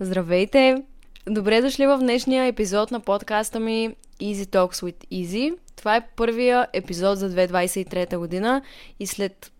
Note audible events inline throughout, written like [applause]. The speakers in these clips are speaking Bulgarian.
Здравейте! Добре дошли в днешния епизод на подкаста ми Easy Talks with Easy. Това е първия епизод за 2023 година и след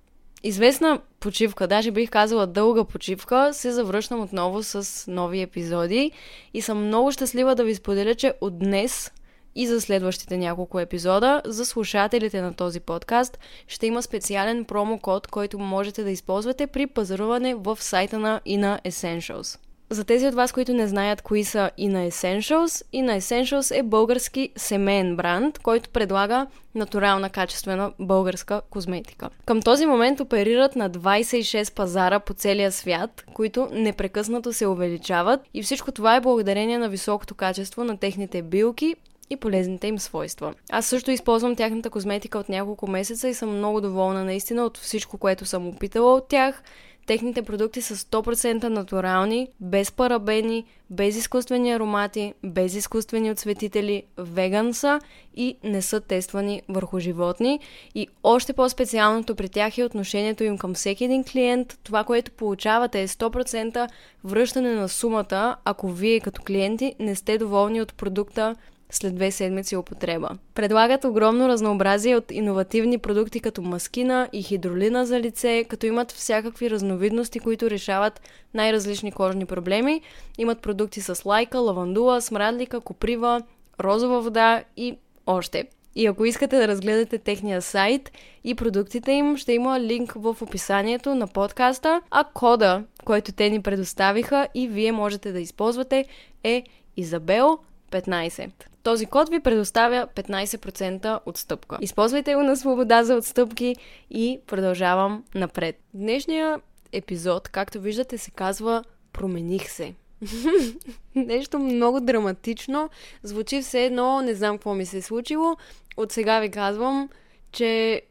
известна почивка, даже бих казала дълга почивка, се завръщам отново с нови епизоди и съм много щастлива да ви споделя, че от днес и за следващите няколко епизода за слушателите на този подкаст ще има специален промокод, който можете да използвате при пазаруване в сайта на Ina Essentials. За тези от вас, които не знаят кои са Ina Essentials, Ina Essentials е български семейен бранд, който предлага натурална, качествена българска козметика. Към този момент оперират на 26 пазара по целия свят, които непрекъснато се увеличават и всичко това е благодарение на високото качество на техните билки и полезните им свойства. Аз също използвам тяхната козметика от няколко месеца и съм много доволна наистина от всичко, което съм опитала от тях. Техните продукти са 100% натурални, без парабени, без изкуствени аромати, без изкуствени отсветители, веган са и не са тествани върху животни. И още по-специалното при тях е отношението им към всеки един клиент. Това, което получавате е 100% връщане на сумата, ако вие като клиенти не сте доволни от продукта след две седмици употреба. Предлагат огромно разнообразие от иновативни продукти като маскина и хидролина за лице, като имат всякакви разновидности, които решават най-различни кожни проблеми. Имат продукти с лайка, лавандула, смрадлика, коприва, розова вода и още. И ако искате да разгледате техния сайт и продуктите им, ще има линк в описанието на подкаста, а кода, който те ни предоставиха и вие можете да използвате е Изабел 15. Този код ви предоставя 15% отстъпка. Използвайте го на свобода за отстъпки и продължавам напред. Днешния епизод, както виждате, се казва Промених се. [laughs] Нещо много драматично. Звучи все едно, не знам какво ми се е случило. От сега ви казвам, че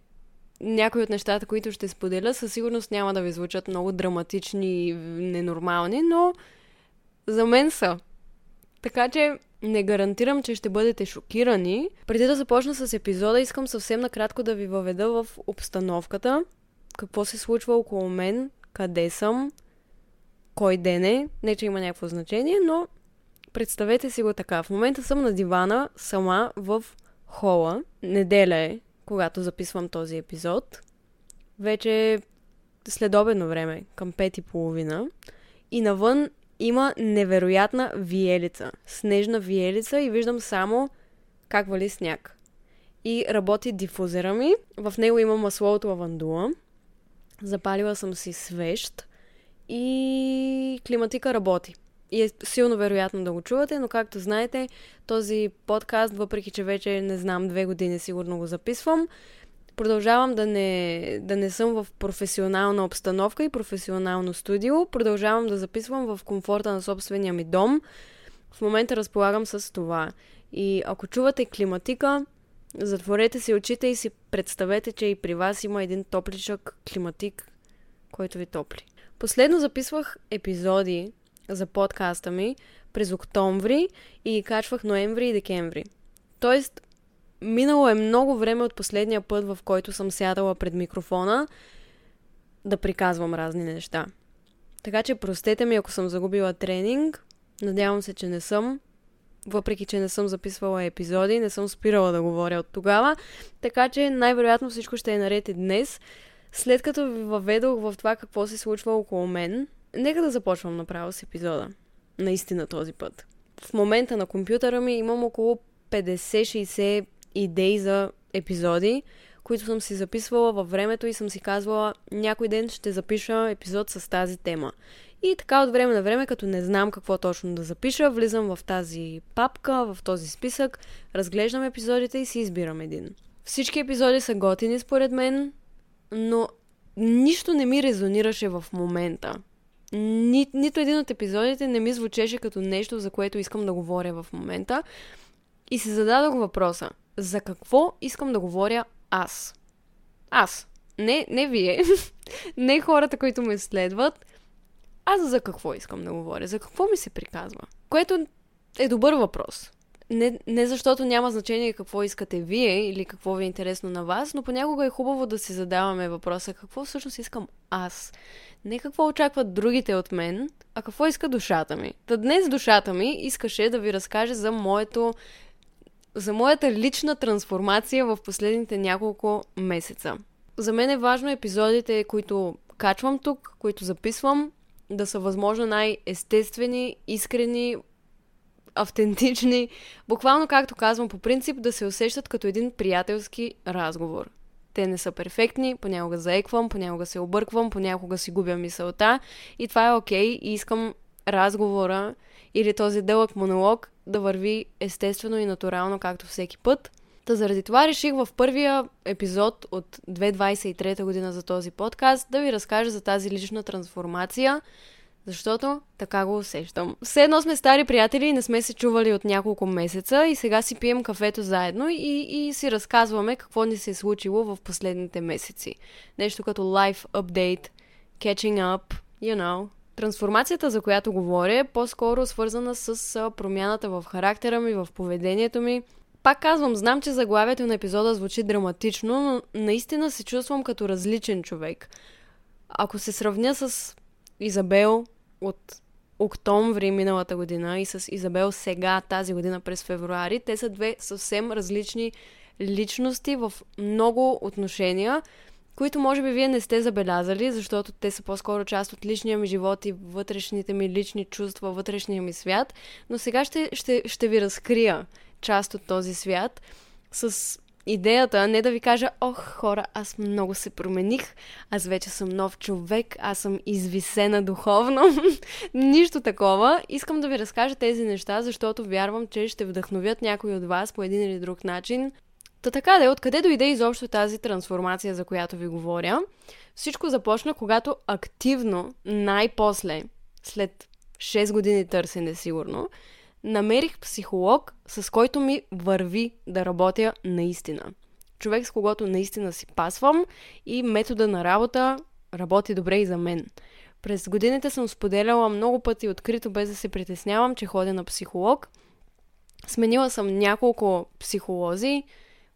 някои от нещата, които ще споделя, със сигурност няма да ви звучат много драматични и ненормални, но за мен са. Така че не гарантирам, че ще бъдете шокирани. Преди да започна с епизода, искам съвсем накратко да ви въведа в обстановката. Какво се случва около мен, къде съм, кой ден е. Не, че има някакво значение, но представете си го така. В момента съм на дивана, сама в хола. Неделя е, когато записвам този епизод. Вече следобедно време, към пет и половина. И навън има невероятна виелица. Снежна виелица и виждам само как вали сняг. И работи дифузера ми. В него има масло от лавандула. Запалила съм си свещ. И климатика работи. И е силно вероятно да го чувате, но както знаете, този подкаст, въпреки че вече не знам, две години сигурно го записвам, продължавам да не, да не съм в професионална обстановка и професионално студио. Продължавам да записвам в комфорта на собствения ми дом. В момента разполагам с това. И ако чувате климатика, затворете си очите и си представете, че и при вас има един топличък климатик, който ви топли. Последно записвах епизоди за подкаста ми през октомври и качвах ноември и декември. Тоест, минало е много време от последния път, в който съм сядала пред микрофона да приказвам разни неща. Така че простете ми, ако съм загубила тренинг. Надявам се, че не съм. Въпреки, че не съм записвала епизоди, не съм спирала да говоря от тогава. Така че най-вероятно всичко ще е наред и днес. След като ви въведох в това какво се случва около мен, нека да започвам направо с епизода. Наистина този път. В момента на компютъра ми имам около 50-60 идеи за епизоди, които съм си записвала във времето и съм си казвала, някой ден ще запиша епизод с тази тема. И така от време на време, като не знам какво точно да запиша, влизам в тази папка, в този списък, разглеждам епизодите и си избирам един. Всички епизоди са готини според мен, но нищо не ми резонираше в момента. Ни, нито един от епизодите не ми звучеше като нещо, за което искам да говоря в момента. И си зададох въпроса – за какво искам да говоря аз. Аз. Не, не вие. [laughs] не хората, които ме следват. Аз за какво искам да говоря? За какво ми се приказва? Което е добър въпрос. Не, не защото няма значение какво искате вие или какво ви е интересно на вас, но понякога е хубаво да си задаваме въпроса какво всъщност искам аз. не какво очакват другите от мен, а какво иска душата ми. Та днес душата ми искаше да ви разкаже за моето за моята лична трансформация в последните няколко месеца. За мен е важно епизодите, които качвам тук, които записвам, да са възможно най-естествени, искрени, автентични, буквално както казвам по принцип, да се усещат като един приятелски разговор. Те не са перфектни, понякога заеквам, понякога се обърквам, понякога си губя мисълта и това е окей okay, и искам разговора или този дълъг монолог да върви естествено и натурално, както всеки път. Та заради това реших в първия епизод от 2023 година за този подкаст да ви разкажа за тази лична трансформация, защото така го усещам. Все едно сме стари приятели и не сме се чували от няколко месеца и сега си пием кафето заедно и, и си разказваме какво ни се е случило в последните месеци. Нещо като life update, catching up, you know. Трансформацията, за която говоря, е по-скоро свързана с промяната в характера ми, в поведението ми. Пак казвам, знам, че заглавието на епизода звучи драматично, но наистина се чувствам като различен човек. Ако се сравня с Изабел от октомври миналата година и с Изабел сега, тази година през февруари, те са две съвсем различни личности в много отношения, които може би вие не сте забелязали, защото те са по-скоро част от личния ми живот и вътрешните ми лични чувства, вътрешния ми свят. Но сега ще, ще, ще ви разкрия част от този свят с идеята не да ви кажа, ох, хора, аз много се промених, аз вече съм нов човек, аз съм извисена духовно. [laughs] Нищо такова. Искам да ви разкажа тези неща, защото вярвам, че ще вдъхновят някой от вас по един или друг начин. Та така да, откъде дойде изобщо тази трансформация, за която ви говоря? Всичко започна, когато активно, най-после, след 6 години търсене сигурно, намерих психолог, с който ми върви да работя наистина. Човек, с когото наистина си пасвам и метода на работа работи добре и за мен. През годините съм споделяла много пъти открито, без да се притеснявам, че ходя на психолог. Сменила съм няколко психолози,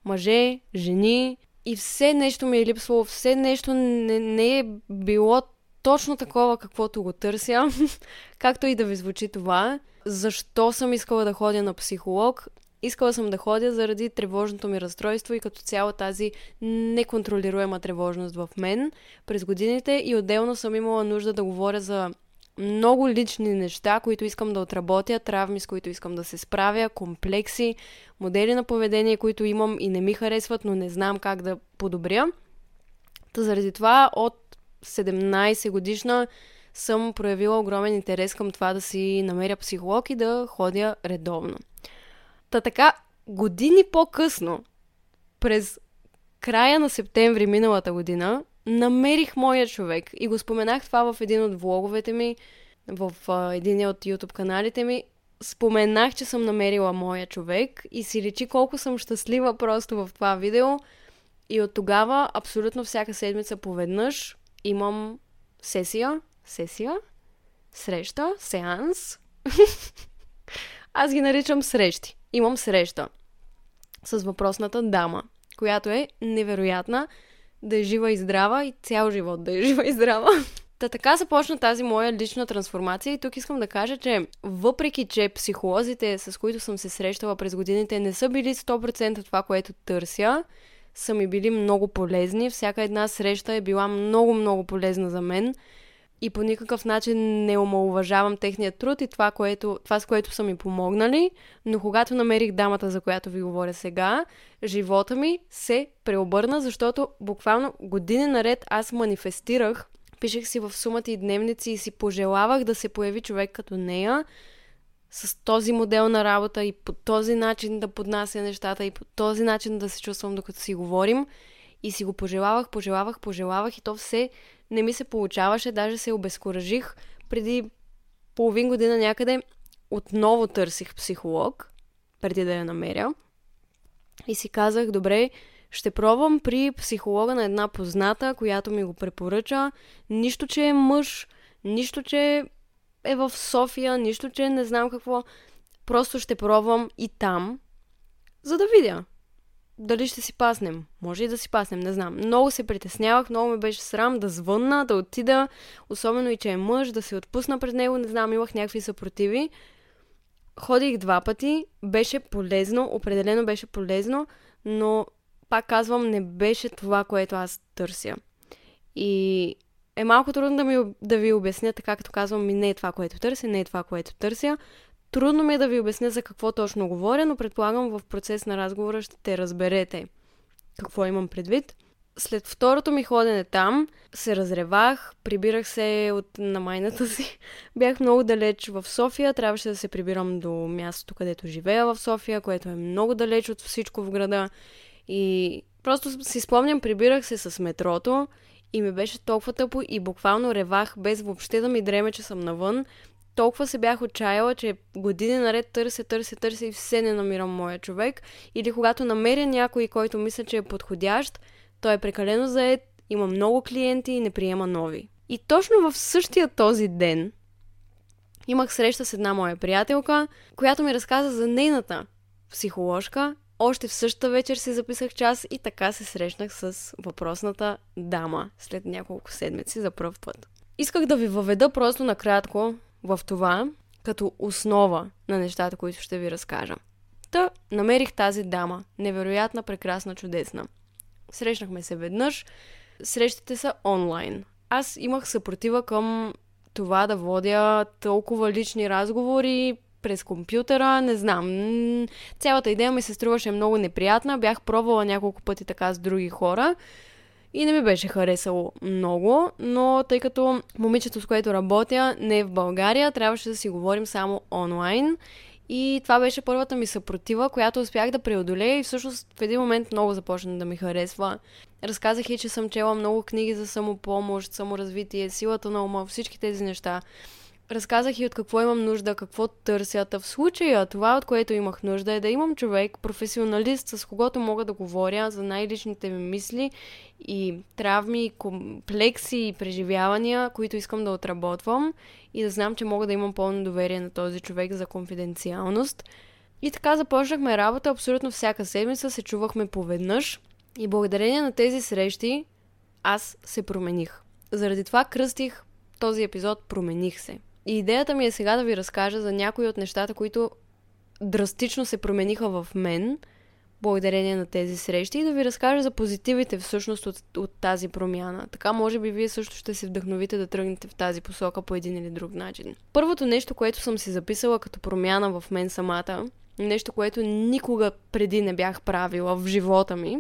мъже, жени и все нещо ми е липсвало, все нещо не, не е било точно такова, каквото го търся, [laughs] както и да ви звучи това. Защо съм искала да ходя на психолог? Искала съм да ходя заради тревожното ми разстройство и като цяло тази неконтролируема тревожност в мен през годините и отделно съм имала нужда да говоря за много лични неща, които искам да отработя, травми, с които искам да се справя, комплекси, модели на поведение, които имам и не ми харесват, но не знам как да подобря. Та заради това от 17 годишна съм проявила огромен интерес към това да си намеря психолог и да ходя редовно. Та така, години по-късно, през края на септември миналата година, намерих моя човек и го споменах това в един от влоговете ми, в а, един от YouTube каналите ми. Споменах, че съм намерила моя човек и си личи колко съм щастлива просто в това видео. И от тогава, абсолютно всяка седмица поведнъж, имам сесия, сесия, среща, сеанс. [laughs] Аз ги наричам срещи. Имам среща с въпросната дама, която е невероятна, да е жива и здрава и цял живот да е жива и здрава. Та така започна тази моя лична трансформация и тук искам да кажа, че въпреки, че психолозите, с които съм се срещала през годините, не са били 100% това, което търся, са ми били много полезни. Всяка една среща е била много-много полезна за мен и по никакъв начин не омалуважавам техния труд и това, което, това, с което са ми помогнали, но когато намерих дамата, за която ви говоря сега, живота ми се преобърна, защото буквално години наред аз манифестирах, пишех си в сумата и дневници и си пожелавах да се появи човек като нея, с този модел на работа и по този начин да поднася нещата и по този начин да се чувствам докато си говорим. И си го пожелавах, пожелавах, пожелавах и то все не ми се получаваше, даже се обезкуражих. Преди половин година някъде отново търсих психолог, преди да я намеря. И си казах, добре, ще пробвам при психолога на една позната, която ми го препоръча. Нищо, че е мъж, нищо, че е в София, нищо, че не знам какво. Просто ще пробвам и там, за да видя. Дали ще си паснем. Може и да си паснем, не знам. Много се притеснявах, много ме беше срам да звънна, да отида, особено и че е мъж, да се отпусна пред него, не знам, имах някакви съпротиви. Ходих два пъти, беше полезно, определено беше полезно, но пак казвам, не беше това, което аз търся. И е малко трудно да, ми, да ви обясня така, като казвам ми не е това, което търся, не е това, което търся. Трудно ми е да ви обясня за какво точно говоря, но предполагам в процес на разговора ще разберете какво имам предвид. След второто ми ходене там се разревах, прибирах се от намайната си. [laughs] Бях много далеч в София, трябваше да се прибирам до мястото, където живея в София, което е много далеч от всичко в града. И просто си спомням, прибирах се с метрото и ми беше толкова тъпо и буквално ревах без въобще да ми дреме, че съм навън. Толкова се бях отчаяла, че години наред търся, търся, търся и все не намирам моя човек. Или когато намеря някой, който мисля, че е подходящ, той е прекалено заед, има много клиенти и не приема нови. И точно в същия този ден имах среща с една моя приятелка, която ми разказа за нейната психоложка още в същата вечер си записах час и така се срещнах с въпросната дама след няколко седмици за първ път. Исках да ви въведа просто накратко в това, като основа на нещата, които ще ви разкажа. Та намерих тази дама. Невероятна, прекрасна, чудесна. Срещнахме се веднъж. Срещите са онлайн. Аз имах съпротива към това да водя толкова лични разговори през компютъра, не знам. Цялата идея ми се струваше много неприятна. Бях пробвала няколко пъти така с други хора и не ми беше харесало много, но тъй като момичето, с което работя, не е в България, трябваше да си говорим само онлайн. И това беше първата ми съпротива, която успях да преодолея и всъщност в един момент много започна да ми харесва. Разказах и, че съм чела много книги за самопомощ, саморазвитие, силата на ума, всички тези неща. Разказах и от какво имам нужда, какво търся. в случая това, от което имах нужда е да имам човек, професионалист, с когото мога да говоря за най-личните ми мисли и травми, комплекси и преживявания, които искам да отработвам и да знам, че мога да имам пълно доверие на този човек за конфиденциалност. И така започнахме работа абсолютно всяка седмица, се чувахме поведнъж и благодарение на тези срещи аз се промених. Заради това кръстих този епизод Промених се. И идеята ми е сега да ви разкажа за някои от нещата, които драстично се промениха в мен, благодарение на тези срещи и да ви разкажа за позитивите всъщност от, от тази промяна. Така може би вие също ще се вдъхновите да тръгнете в тази посока по един или друг начин. Първото нещо, което съм си записала като промяна в мен самата, нещо, което никога преди не бях правила в живота ми,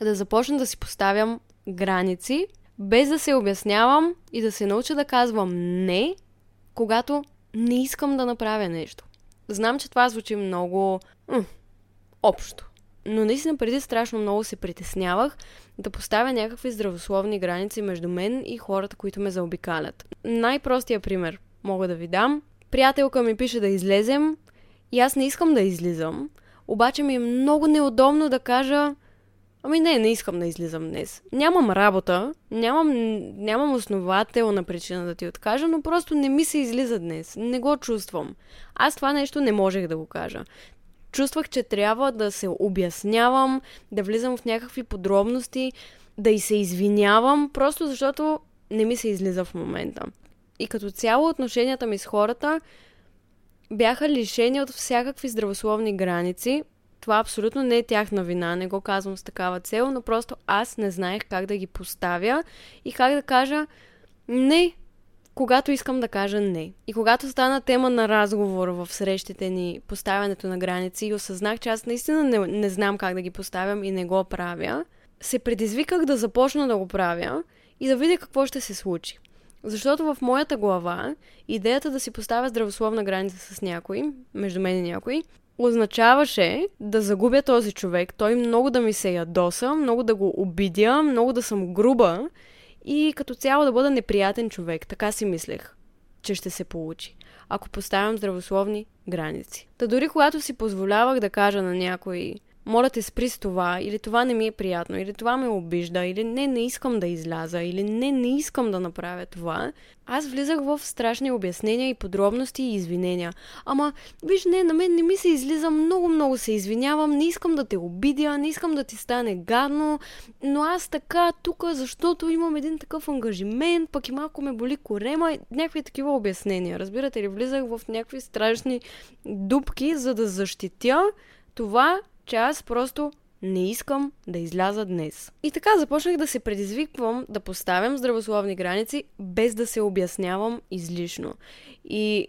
е да започна да си поставям граници, без да се обяснявам и да се науча да казвам не когато не искам да направя нещо. Знам, че това звучи много м- общо. Но наистина преди страшно много се притеснявах да поставя някакви здравословни граници между мен и хората, които ме заобикалят. Най-простия пример мога да ви дам. Приятелка ми пише да излезем и аз не искам да излизам, обаче ми е много неудобно да кажа Ами не, не искам да излизам днес. Нямам работа, нямам, нямам основателна причина да ти откажа, но просто не ми се излиза днес. Не го чувствам. Аз това нещо не можех да го кажа. Чувствах, че трябва да се обяснявам, да влизам в някакви подробности, да и се извинявам, просто защото не ми се излиза в момента. И като цяло отношенията ми с хората бяха лишени от всякакви здравословни граници, това абсолютно не е тяхна вина, не го казвам с такава цел, но просто аз не знаех как да ги поставя и как да кажа не, когато искам да кажа не. И когато стана тема на разговор в срещите ни, поставянето на граници и осъзнах, че аз наистина не, не знам как да ги поставям и не го правя, се предизвиках да започна да го правя и да видя какво ще се случи. Защото в моята глава идеята да си поставя здравословна граница с някой, между мен и някой, означаваше да загубя този човек, той много да ми се ядоса, много да го обидя, много да съм груба и като цяло да бъда неприятен човек. Така си мислех, че ще се получи, ако поставям здравословни граници. Та дори когато си позволявах да кажа на някой моля те спри с това, или това не ми е приятно, или това ме обижда, или не, не искам да изляза, или не, не искам да направя това, аз влизах в страшни обяснения и подробности и извинения. Ама, виж, не, на мен не ми се излиза, много-много се извинявам, не искам да те обидя, не искам да ти стане гадно, но аз така тук, защото имам един такъв ангажимент, пък и малко ме боли корема, някакви такива обяснения. Разбирате ли, влизах в някакви страшни дупки, за да защитя това, че аз просто не искам да изляза днес. И така започнах да се предизвиквам да поставям здравословни граници, без да се обяснявам излишно. И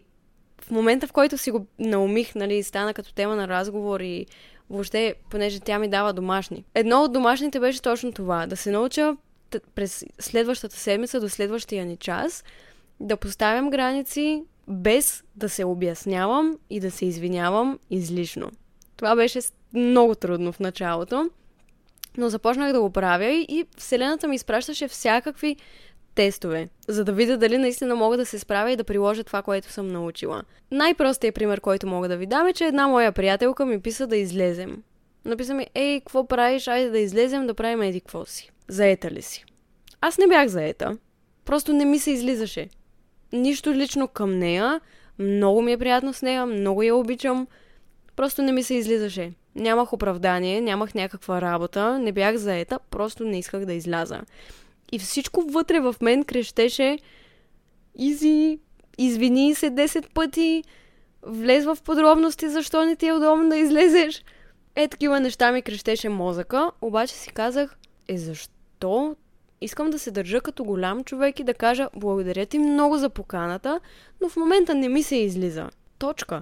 в момента, в който си го наумих, нали, стана като тема на разговор и въобще, понеже тя ми дава домашни. Едно от домашните беше точно това, да се науча през следващата седмица до следващия ни час да поставям граници без да се обяснявам и да се извинявам излишно. Това беше много трудно в началото, но започнах да го правя и Вселената ми изпращаше всякакви тестове, за да видя дали наистина мога да се справя и да приложа това, което съм научила. Най-простият пример, който мога да ви дам е, че една моя приятелка ми писа да излезем. Написа ми, ей, какво правиш, айде да излезем, да правим еди какво си. Заета ли си? Аз не бях заета. Просто не ми се излизаше. Нищо лично към нея. Много ми е приятно с нея, много я обичам. Просто не ми се излизаше. Нямах оправдание, нямах някаква работа, не бях заета, просто не исках да изляза. И всичко вътре в мен крещеше Изи, извини се 10 пъти, влез в подробности, защо не ти е удобно да излезеш. Е, такива неща ми крещеше мозъка, обаче си казах, е защо? Искам да се държа като голям човек и да кажа, благодаря ти много за поканата, но в момента не ми се излиза. Точка.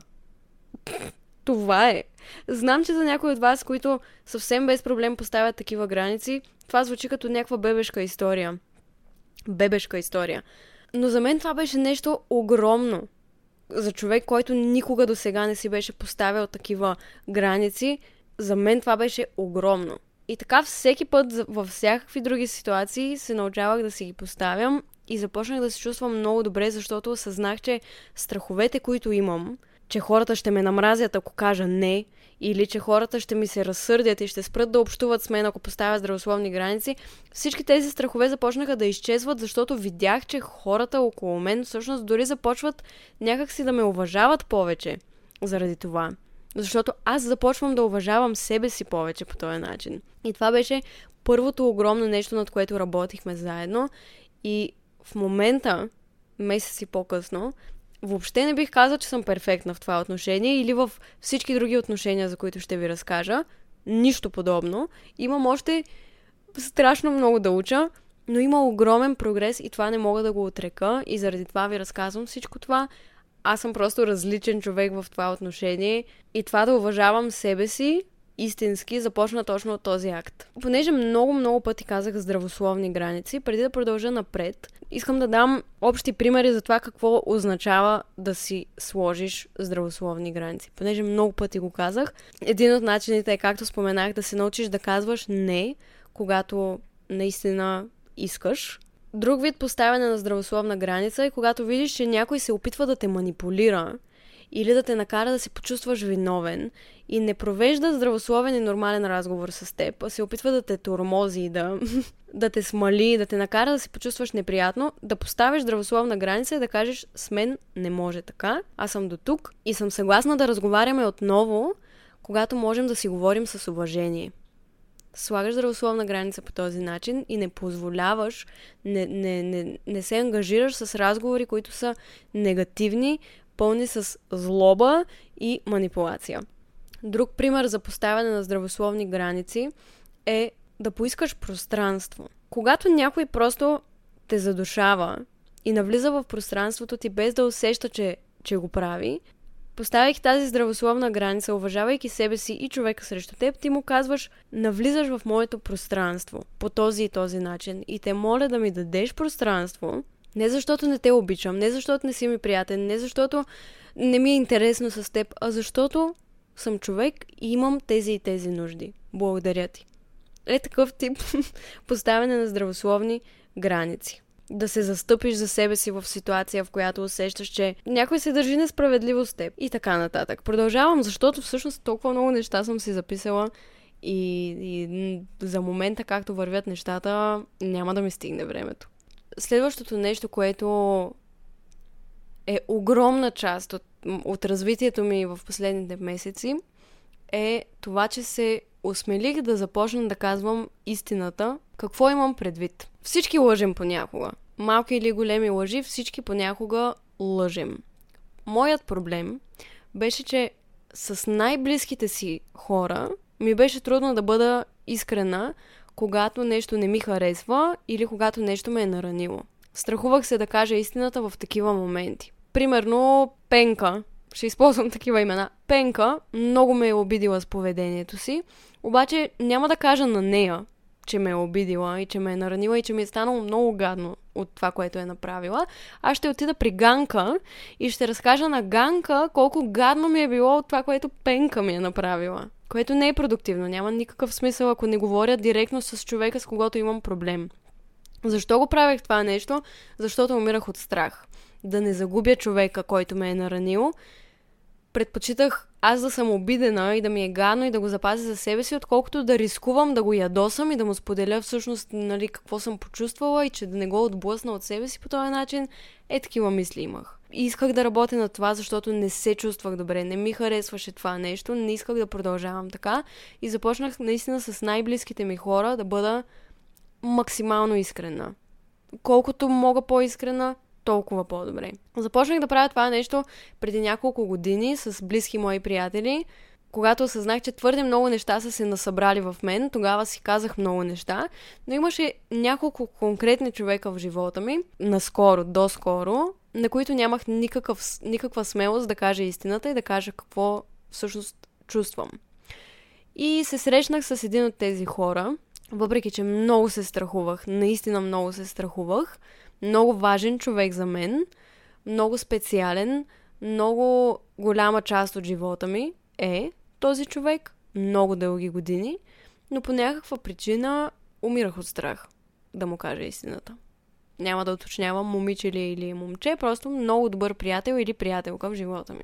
Това е. Знам, че за някои от вас, които съвсем без проблем поставят такива граници, това звучи като някаква бебешка история. Бебешка история. Но за мен това беше нещо огромно. За човек, който никога до сега не си беше поставил такива граници, за мен това беше огромно. И така всеки път във всякакви други ситуации се научавах да си ги поставям и започнах да се чувствам много добре, защото осъзнах, че страховете, които имам, че хората ще ме намразят, ако кажа не, или че хората ще ми се разсърдят и ще спрат да общуват с мен, ако поставя здравословни граници, всички тези страхове започнаха да изчезват, защото видях, че хората около мен всъщност дори започват някакси да ме уважават повече заради това. Защото аз започвам да уважавам себе си повече по този начин. И това беше първото огромно нещо, над което работихме заедно. И в момента, месеци по-късно, Въобще не бих казал, че съм перфектна в това отношение или в всички други отношения, за които ще ви разкажа. Нищо подобно. Имам още страшно много да уча, но има огромен прогрес и това не мога да го отрека и заради това ви разказвам всичко това. Аз съм просто различен човек в това отношение и това да уважавам себе си истински започна точно от този акт. Понеже много, много пъти казах здравословни граници, преди да продължа напред, искам да дам общи примери за това какво означава да си сложиш здравословни граници. Понеже много пъти го казах, един от начините е, както споменах, да се научиш да казваш не, когато наистина искаш. Друг вид поставяне на здравословна граница е когато видиш, че някой се опитва да те манипулира или да те накара да се почувстваш виновен и не провежда здравословен и нормален разговор с теб, а се опитва да те тормози, да, [laughs] да те смали, да те накара да се почувстваш неприятно, да поставиш здравословна граница и да кажеш с мен не може така, аз съм до тук и съм съгласна да разговаряме отново, когато можем да си говорим с уважение. Слагаш здравословна граница по този начин и не позволяваш, не, не, не, не се ангажираш с разговори, които са негативни, пълни с злоба и манипулация. Друг пример за поставяне на здравословни граници е да поискаш пространство. Когато някой просто те задушава и навлиза в пространството ти без да усеща, че, че го прави, поставяйки тази здравословна граница, уважавайки себе си и човека срещу теб, ти му казваш, навлизаш в моето пространство по този и този начин и те моля да ми дадеш пространство, не защото не те обичам, не защото не си ми приятен, не защото не ми е интересно с теб, а защото съм човек и имам тези и тези нужди. Благодаря ти. Е такъв тип [laughs] поставяне на здравословни граници. Да се застъпиш за себе си в ситуация, в която усещаш, че някой се държи несправедливо с теб и така нататък. Продължавам, защото всъщност толкова много неща съм си записала И, и за момента, както вървят нещата, няма да ми стигне времето. Следващото нещо, което е огромна част от, от развитието ми в последните месеци, е това, че се осмелих да започна да казвам истината. Какво имам предвид? Всички лъжем понякога. Малки или големи лъжи, всички понякога лъжем. Моят проблем беше, че с най-близките си хора ми беше трудно да бъда искрена, когато нещо не ми харесва или когато нещо ме е наранило. Страхувах се да кажа истината в такива моменти. Примерно, Пенка, ще използвам такива имена. Пенка много ме е обидила с поведението си, обаче няма да кажа на нея, че ме е обидила и че ме е наранила и че ми е станало много гадно от това, което е направила. Аз ще отида при Ганка и ще разкажа на Ганка колко гадно ми е било от това, което Пенка ми е направила. Което не е продуктивно. Няма никакъв смисъл, ако не говоря директно с човека, с когото имам проблем. Защо го правех това нещо? Защото умирах от страх. Да не загубя човека, който ме е наранил. Предпочитах аз да съм обидена и да ми е гадно и да го запазя за себе си, отколкото да рискувам да го ядосам и да му споделя всъщност нали, какво съм почувствала и че да не го отблъсна от себе си по този начин. Е, такива мисли имах. И исках да работя на това, защото не се чувствах добре, не ми харесваше това нещо, не исках да продължавам така и започнах наистина с най-близките ми хора да бъда максимално искрена. Колкото мога по-искрена, толкова по-добре. Започнах да правя това нещо преди няколко години с близки мои приятели. Когато осъзнах, че твърде много неща са се насъбрали в мен, тогава си казах много неща, но имаше няколко конкретни човека в живота ми, наскоро, доскоро, на които нямах никакъв, никаква смелост да кажа истината и да кажа какво всъщност чувствам. И се срещнах с един от тези хора, въпреки че много се страхувах, наистина много се страхувах, много важен човек за мен, много специален, много голяма част от живота ми е този човек, много дълги години, но по някаква причина умирах от страх, да му кажа истината. Няма да уточнявам момиче ли или момче, просто много добър приятел или приятелка в живота ми.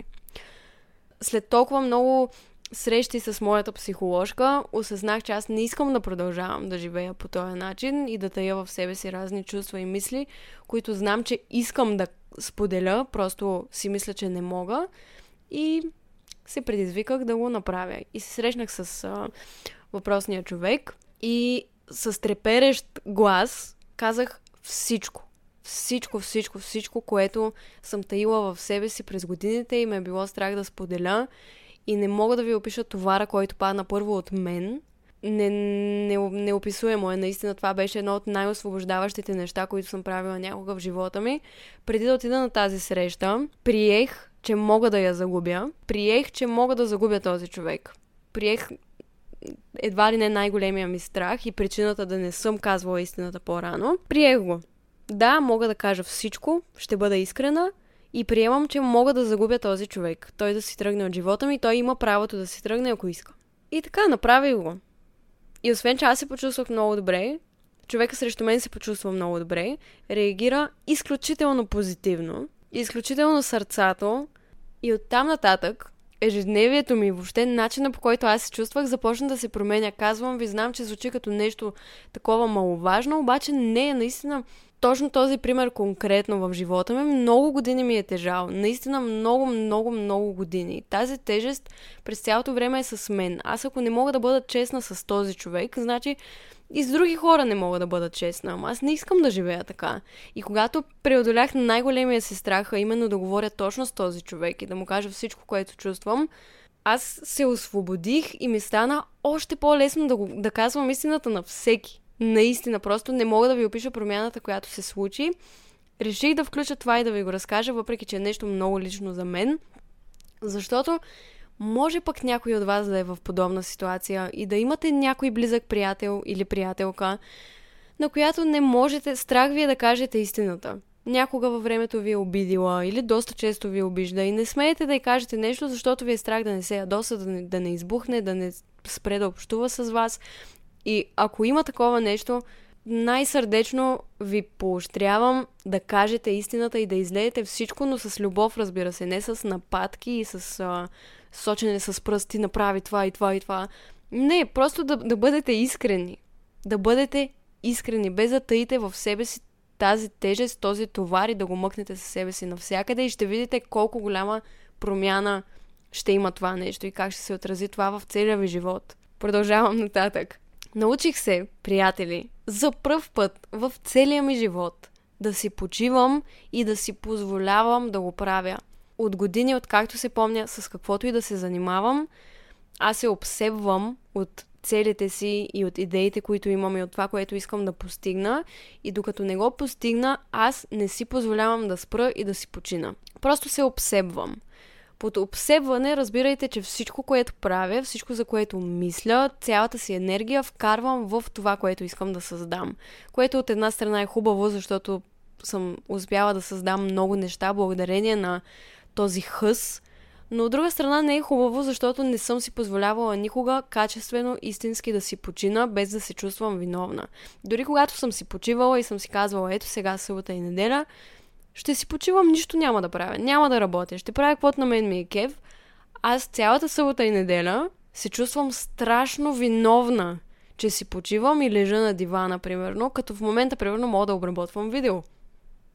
След толкова много срещи с моята психоложка, осъзнах, че аз не искам да продължавам да живея по този начин и да тая в себе си разни чувства и мисли, които знам, че искам да споделя, просто си мисля, че не мога. И се предизвиках да го направя. И се срещнах с а, въпросния човек и с треперещ глас казах всичко. Всичко, всичко, всичко, което съм таила в себе си през годините и ме е било страх да споделя. И не мога да ви опиша товара, който падна първо от мен. Не, не, неописуемо е. Наистина това беше едно от най-освобождаващите неща, които съм правила някога в живота ми. Преди да отида на тази среща, приех, че мога да я загубя. Приех, че мога да загубя този човек. Приех едва ли не най-големия ми страх и причината да не съм казвала истината по-рано. Приех го. Да, мога да кажа всичко, ще бъда искрена, и приемам, че мога да загубя този човек. Той да си тръгне от живота ми, той има правото да си тръгне, ако иска. И така, направих го. И освен, че аз се почувствах много добре, човека срещу мен се почувства много добре, реагира изключително позитивно, изключително сърцато и оттам нататък ежедневието ми, въобще начина по който аз се чувствах, започна да се променя. Казвам ви, знам, че звучи като нещо такова маловажно, обаче не наистина точно този пример конкретно в живота ми много години ми е тежал. Наистина много, много, много години. Тази тежест през цялото време е с мен. Аз ако не мога да бъда честна с този човек, значи и с други хора не мога да бъда честна. Ама аз не искам да живея така. И когато преодолях най-големия си страх, а именно да говоря точно с този човек и да му кажа всичко, което чувствам, аз се освободих и ми стана още по-лесно да, го, да казвам истината на всеки. Наистина, просто не мога да ви опиша промяната, която се случи. Реших да включа това и да ви го разкажа, въпреки че е нещо много лично за мен, защото може пък някой от вас да е в подобна ситуация и да имате някой близък приятел или приятелка, на която не можете, страх ви е да кажете истината. Някога във времето ви е обидила или доста често ви обижда и не смеете да й кажете нещо, защото ви е страх да не се ядоса, да не, да не избухне, да не спре да общува с вас. И ако има такова нещо, най-сърдечно ви поощрявам да кажете истината и да излеете всичко, но с любов, разбира се, не с нападки и с а, сочене с пръсти, направи това и това и това. Не, просто да, да бъдете искрени. Да бъдете искрени, без да таите в себе си тази тежест, този товар и да го мъкнете със себе си навсякъде и ще видите колко голяма промяна ще има това нещо и как ще се отрази това в целия ви живот. Продължавам нататък. Научих се, приятели, за пръв път в целия ми живот да си почивам и да си позволявам да го правя. От години, откакто се помня с каквото и да се занимавам, аз се обсебвам от целите си и от идеите, които имам и от това, което искам да постигна. И докато не го постигна, аз не си позволявам да спра и да си почина. Просто се обсебвам. Под обсебване разбирайте, че всичко, което правя, всичко, за което мисля, цялата си енергия вкарвам в това, което искам да създам. Което от една страна е хубаво, защото съм успяла да създам много неща благодарение на този хъс, но от друга страна не е хубаво, защото не съм си позволявала никога качествено, истински да си почина, без да се чувствам виновна. Дори когато съм си почивала и съм си казвала, ето сега събота и неделя, ще си почивам, нищо няма да правя, няма да работя, ще правя каквото на мен ми е кев. Аз цялата събота и неделя се чувствам страшно виновна, че си почивам и лежа на дивана, примерно, като в момента, примерно, мога да обработвам видео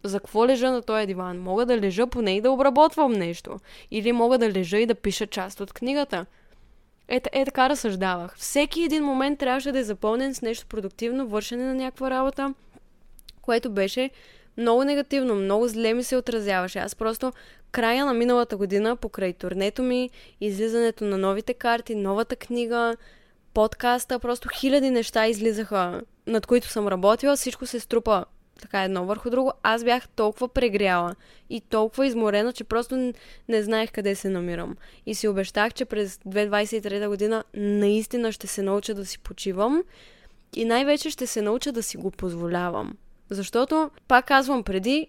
за какво лежа на този диван? Мога да лежа поне и да обработвам нещо. Или мога да лежа и да пиша част от книгата. Е, е така разсъждавах. Всеки един момент трябваше да е запълнен с нещо продуктивно, вършене на някаква работа, което беше много негативно, много зле ми се отразяваше. Аз просто края на миналата година, покрай турнето ми, излизането на новите карти, новата книга, подкаста, просто хиляди неща излизаха, над които съм работила, всичко се струпа така едно върху друго, аз бях толкова прегряла и толкова изморена, че просто не, знаех къде се намирам. И си обещах, че през 2023 година наистина ще се науча да си почивам и най-вече ще се науча да си го позволявам. Защото, пак казвам преди,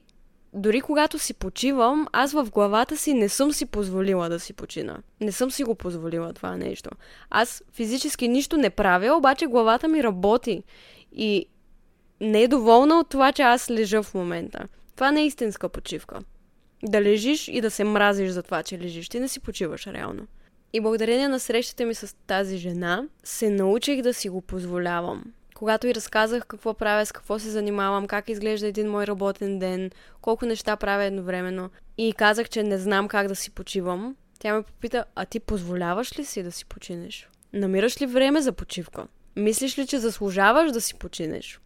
дори когато си почивам, аз в главата си не съм си позволила да си почина. Не съм си го позволила това нещо. Аз физически нищо не правя, обаче главата ми работи. И не е доволна от това, че аз лежа в момента. Това не е истинска почивка. Да лежиш и да се мразиш за това, че лежиш. Ти не си почиваш реално. И благодарение на срещите ми с тази жена, се научих да си го позволявам. Когато и разказах какво правя, с какво се занимавам, как изглежда един мой работен ден, колко неща правя едновременно, и казах, че не знам как да си почивам, тя ме попита, а ти позволяваш ли си да си починеш? Намираш ли време за почивка? Мислиш ли, че заслужаваш да си починеш?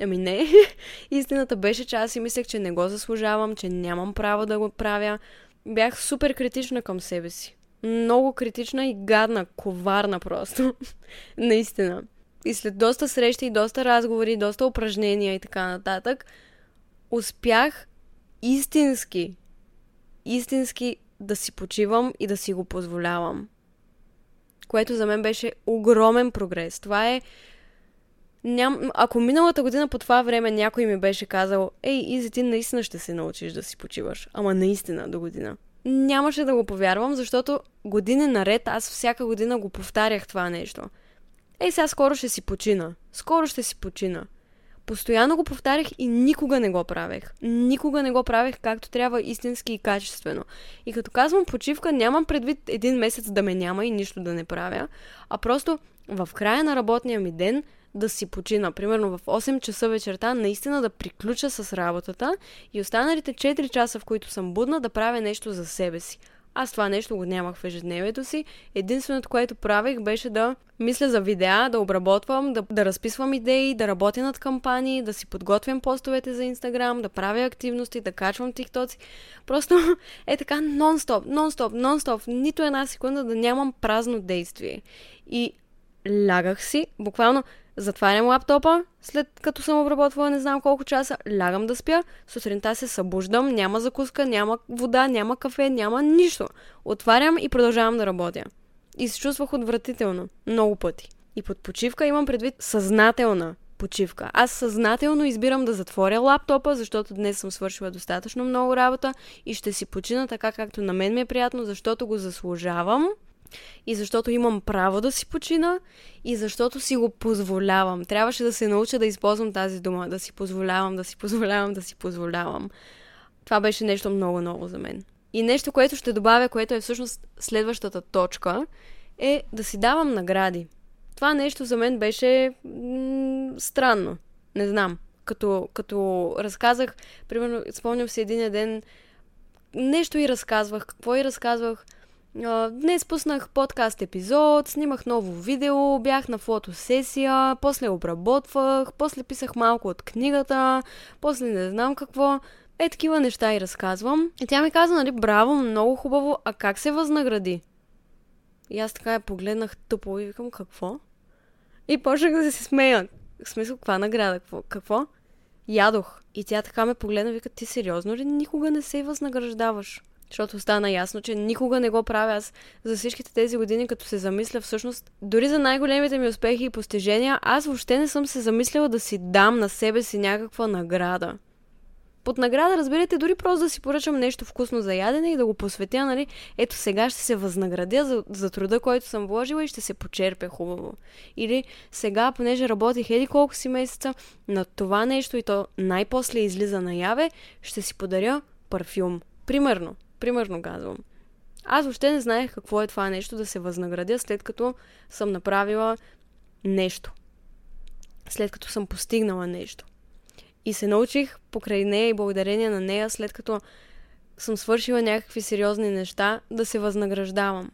Ами не. [laughs] Истината беше, че аз си мислех, че не го заслужавам, че нямам право да го правя. Бях супер критична към себе си. Много критична и гадна, коварна просто. [laughs] Наистина. И след доста срещи, доста разговори, доста упражнения и така нататък, успях истински, истински да си почивам и да си го позволявам. Което за мен беше огромен прогрес. Това е Ням... Ако миналата година по това време някой ми беше казал, ей, Изи, ти наистина ще се научиш да си почиваш, ама наистина до година. Нямаше да го повярвам, защото години наред аз всяка година го повтарях това нещо. Ей, сега скоро ще си почина. Скоро ще си почина. Постоянно го повтарях и никога не го правех. Никога не го правех както трябва истински и качествено. И като казвам почивка, нямам предвид един месец да ме няма и нищо да не правя, а просто в края на работния ми ден да си почина. Примерно в 8 часа вечерта наистина да приключа с работата и останалите 4 часа, в които съм будна, да правя нещо за себе си. Аз това нещо го нямах в ежедневието си. Единственото, което правех, беше да мисля за видеа, да обработвам, да, да разписвам идеи, да работя над кампании, да си подготвям постовете за Инстаграм, да правя активности, да качвам тиктоци. Просто [laughs] е така нон-стоп, нон-стоп, нон-стоп. Нито една секунда да нямам празно действие. И лягах си, буквално Затварям лаптопа, след като съм обработвала не знам колко часа, лягам да спя, сутринта се събуждам, няма закуска, няма вода, няма кафе, няма нищо. Отварям и продължавам да работя. И се чувствах отвратително. Много пъти. И под почивка имам предвид съзнателна почивка. Аз съзнателно избирам да затворя лаптопа, защото днес съм свършила достатъчно много работа и ще си почина така, както на мен ми е приятно, защото го заслужавам и защото имам право да си почина и защото си го позволявам. Трябваше да се науча да използвам тази дума, да си позволявам, да си позволявам, да си позволявам. Това беше нещо много ново за мен. И нещо, което ще добавя, което е всъщност следващата точка, е да си давам награди. това нещо за мен беше м- странно. Не знам. Като, като разказах, примерно, спомням си един ден, нещо и разказвах. Какво и разказвах? Днес пуснах подкаст епизод, снимах ново видео, бях на фотосесия, после обработвах, после писах малко от книгата, после не знам какво. Е, такива неща и разказвам. И тя ми каза, нали, браво, много хубаво, а как се възнагради? И аз така я погледнах тъпо и викам, какво? И почнах да се смея. В смисъл, каква награда? Какво? какво? Ядох. И тя така ме погледна вика, ти сериозно ли никога не се възнаграждаваш? Защото стана ясно, че никога не го правя аз за всичките тези години, като се замисля всъщност, дори за най-големите ми успехи и постижения, аз въобще не съм се замисляла да си дам на себе си някаква награда. Под награда, разбирате, дори просто да си поръчам нещо вкусно за ядене и да го посветя, нали? Ето сега ще се възнаградя за, за труда, който съм вложила и ще се почерпя хубаво. Или сега, понеже работих еди колко си месеца на това нещо и то най-после излиза наяве, ще си подаря парфюм. Примерно. Примерно казвам. Аз въобще не знаех какво е това нещо да се възнаградя, след като съм направила нещо. След като съм постигнала нещо. И се научих покрай нея и благодарение на нея, след като съм свършила някакви сериозни неща, да се възнаграждавам.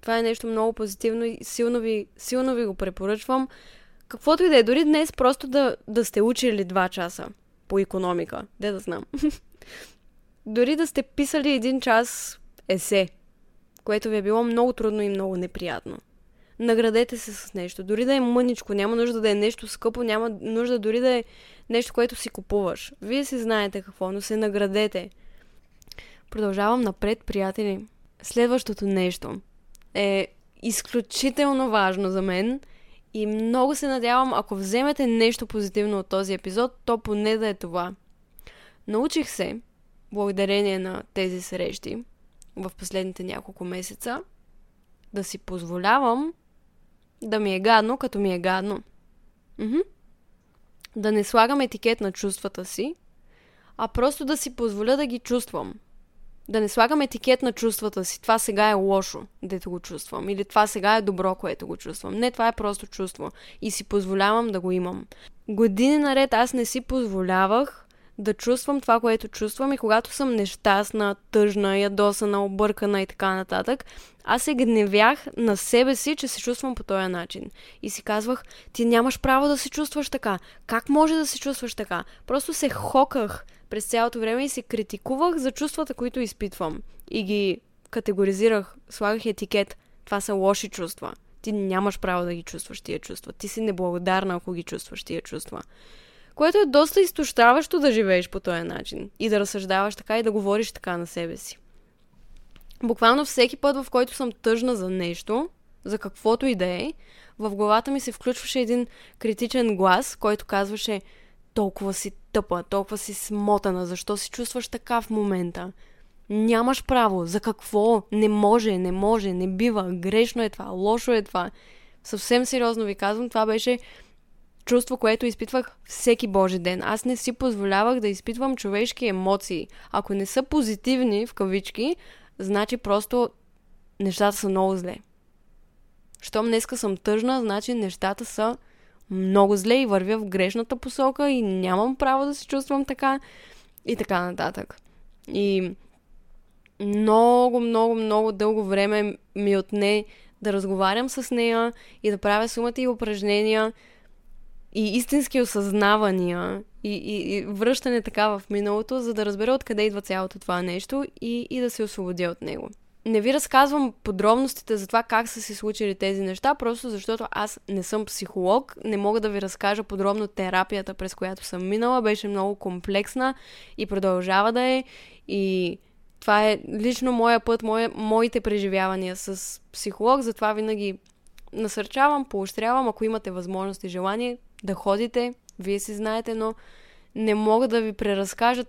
Това е нещо много позитивно и силно ви, силно ви го препоръчвам. Каквото и да е, дори днес просто да, да сте учили два часа по економика. Де да знам. [laughs] дори да сте писали един час есе, което ви е било много трудно и много неприятно. Наградете се с нещо. Дори да е мъничко, няма нужда да е нещо скъпо, няма нужда дори да е нещо, което си купуваш. Вие си знаете какво, но се наградете. Продължавам напред, приятели. Следващото нещо е изключително важно за мен и много се надявам, ако вземете нещо позитивно от този епизод, то поне да е това. Научих се, благодарение на тези срещи в последните няколко месеца, да си позволявам да ми е гадно, като ми е гадно. Мхм. Да не слагам етикет на чувствата си, а просто да си позволя да ги чувствам. Да не слагам етикет на чувствата си. Това сега е лошо, дето го чувствам. Или това сега е добро, което го чувствам. Не, това е просто чувство. И си позволявам да го имам. Години наред аз не си позволявах да чувствам това, което чувствам и когато съм нещастна, тъжна, ядосана, объркана и така нататък, аз се гневях на себе си, че се чувствам по този начин. И си казвах, ти нямаш право да се чувстваш така. Как може да се чувстваш така? Просто се хоках през цялото време и се критикувах за чувствата, които изпитвам. И ги категоризирах, слагах етикет. Това са лоши чувства. Ти нямаш право да ги чувстваш тия чувства. Ти си неблагодарна, ако ги чувстваш тия чувства. Което е доста изтощаващо да живееш по този начин. И да разсъждаваш така и да говориш така на себе си. Буквално всеки път, в който съм тъжна за нещо, за каквото и да е, в главата ми се включваше един критичен глас, който казваше толкова си тъпа, толкова си смотана, защо си чувстваш така в момента? Нямаш право, за какво? Не може, не може, не бива, грешно е това, лошо е това. Съвсем сериозно ви казвам, това беше чувство, което изпитвах всеки божи ден. Аз не си позволявах да изпитвам човешки емоции. Ако не са позитивни, в кавички, значи просто нещата са много зле. Щом днеска съм тъжна, значи нещата са много зле и вървя в грешната посока и нямам право да се чувствам така и така нататък. И много, много, много дълго време ми отне да разговарям с нея и да правя сумата и упражнения, и истински осъзнавания и, и, и връщане така в миналото, за да разбера откъде идва цялото това нещо и, и да се освободя от него. Не ви разказвам подробностите за това как са се случили тези неща, просто защото аз не съм психолог, не мога да ви разкажа подробно терапията, през която съм минала, беше много комплексна и продължава да е. И това е лично моя път, моя, моите преживявания с психолог, затова винаги насърчавам, поощрявам, ако имате възможност и желание, да ходите, вие си знаете, но не мога да ви преразкажа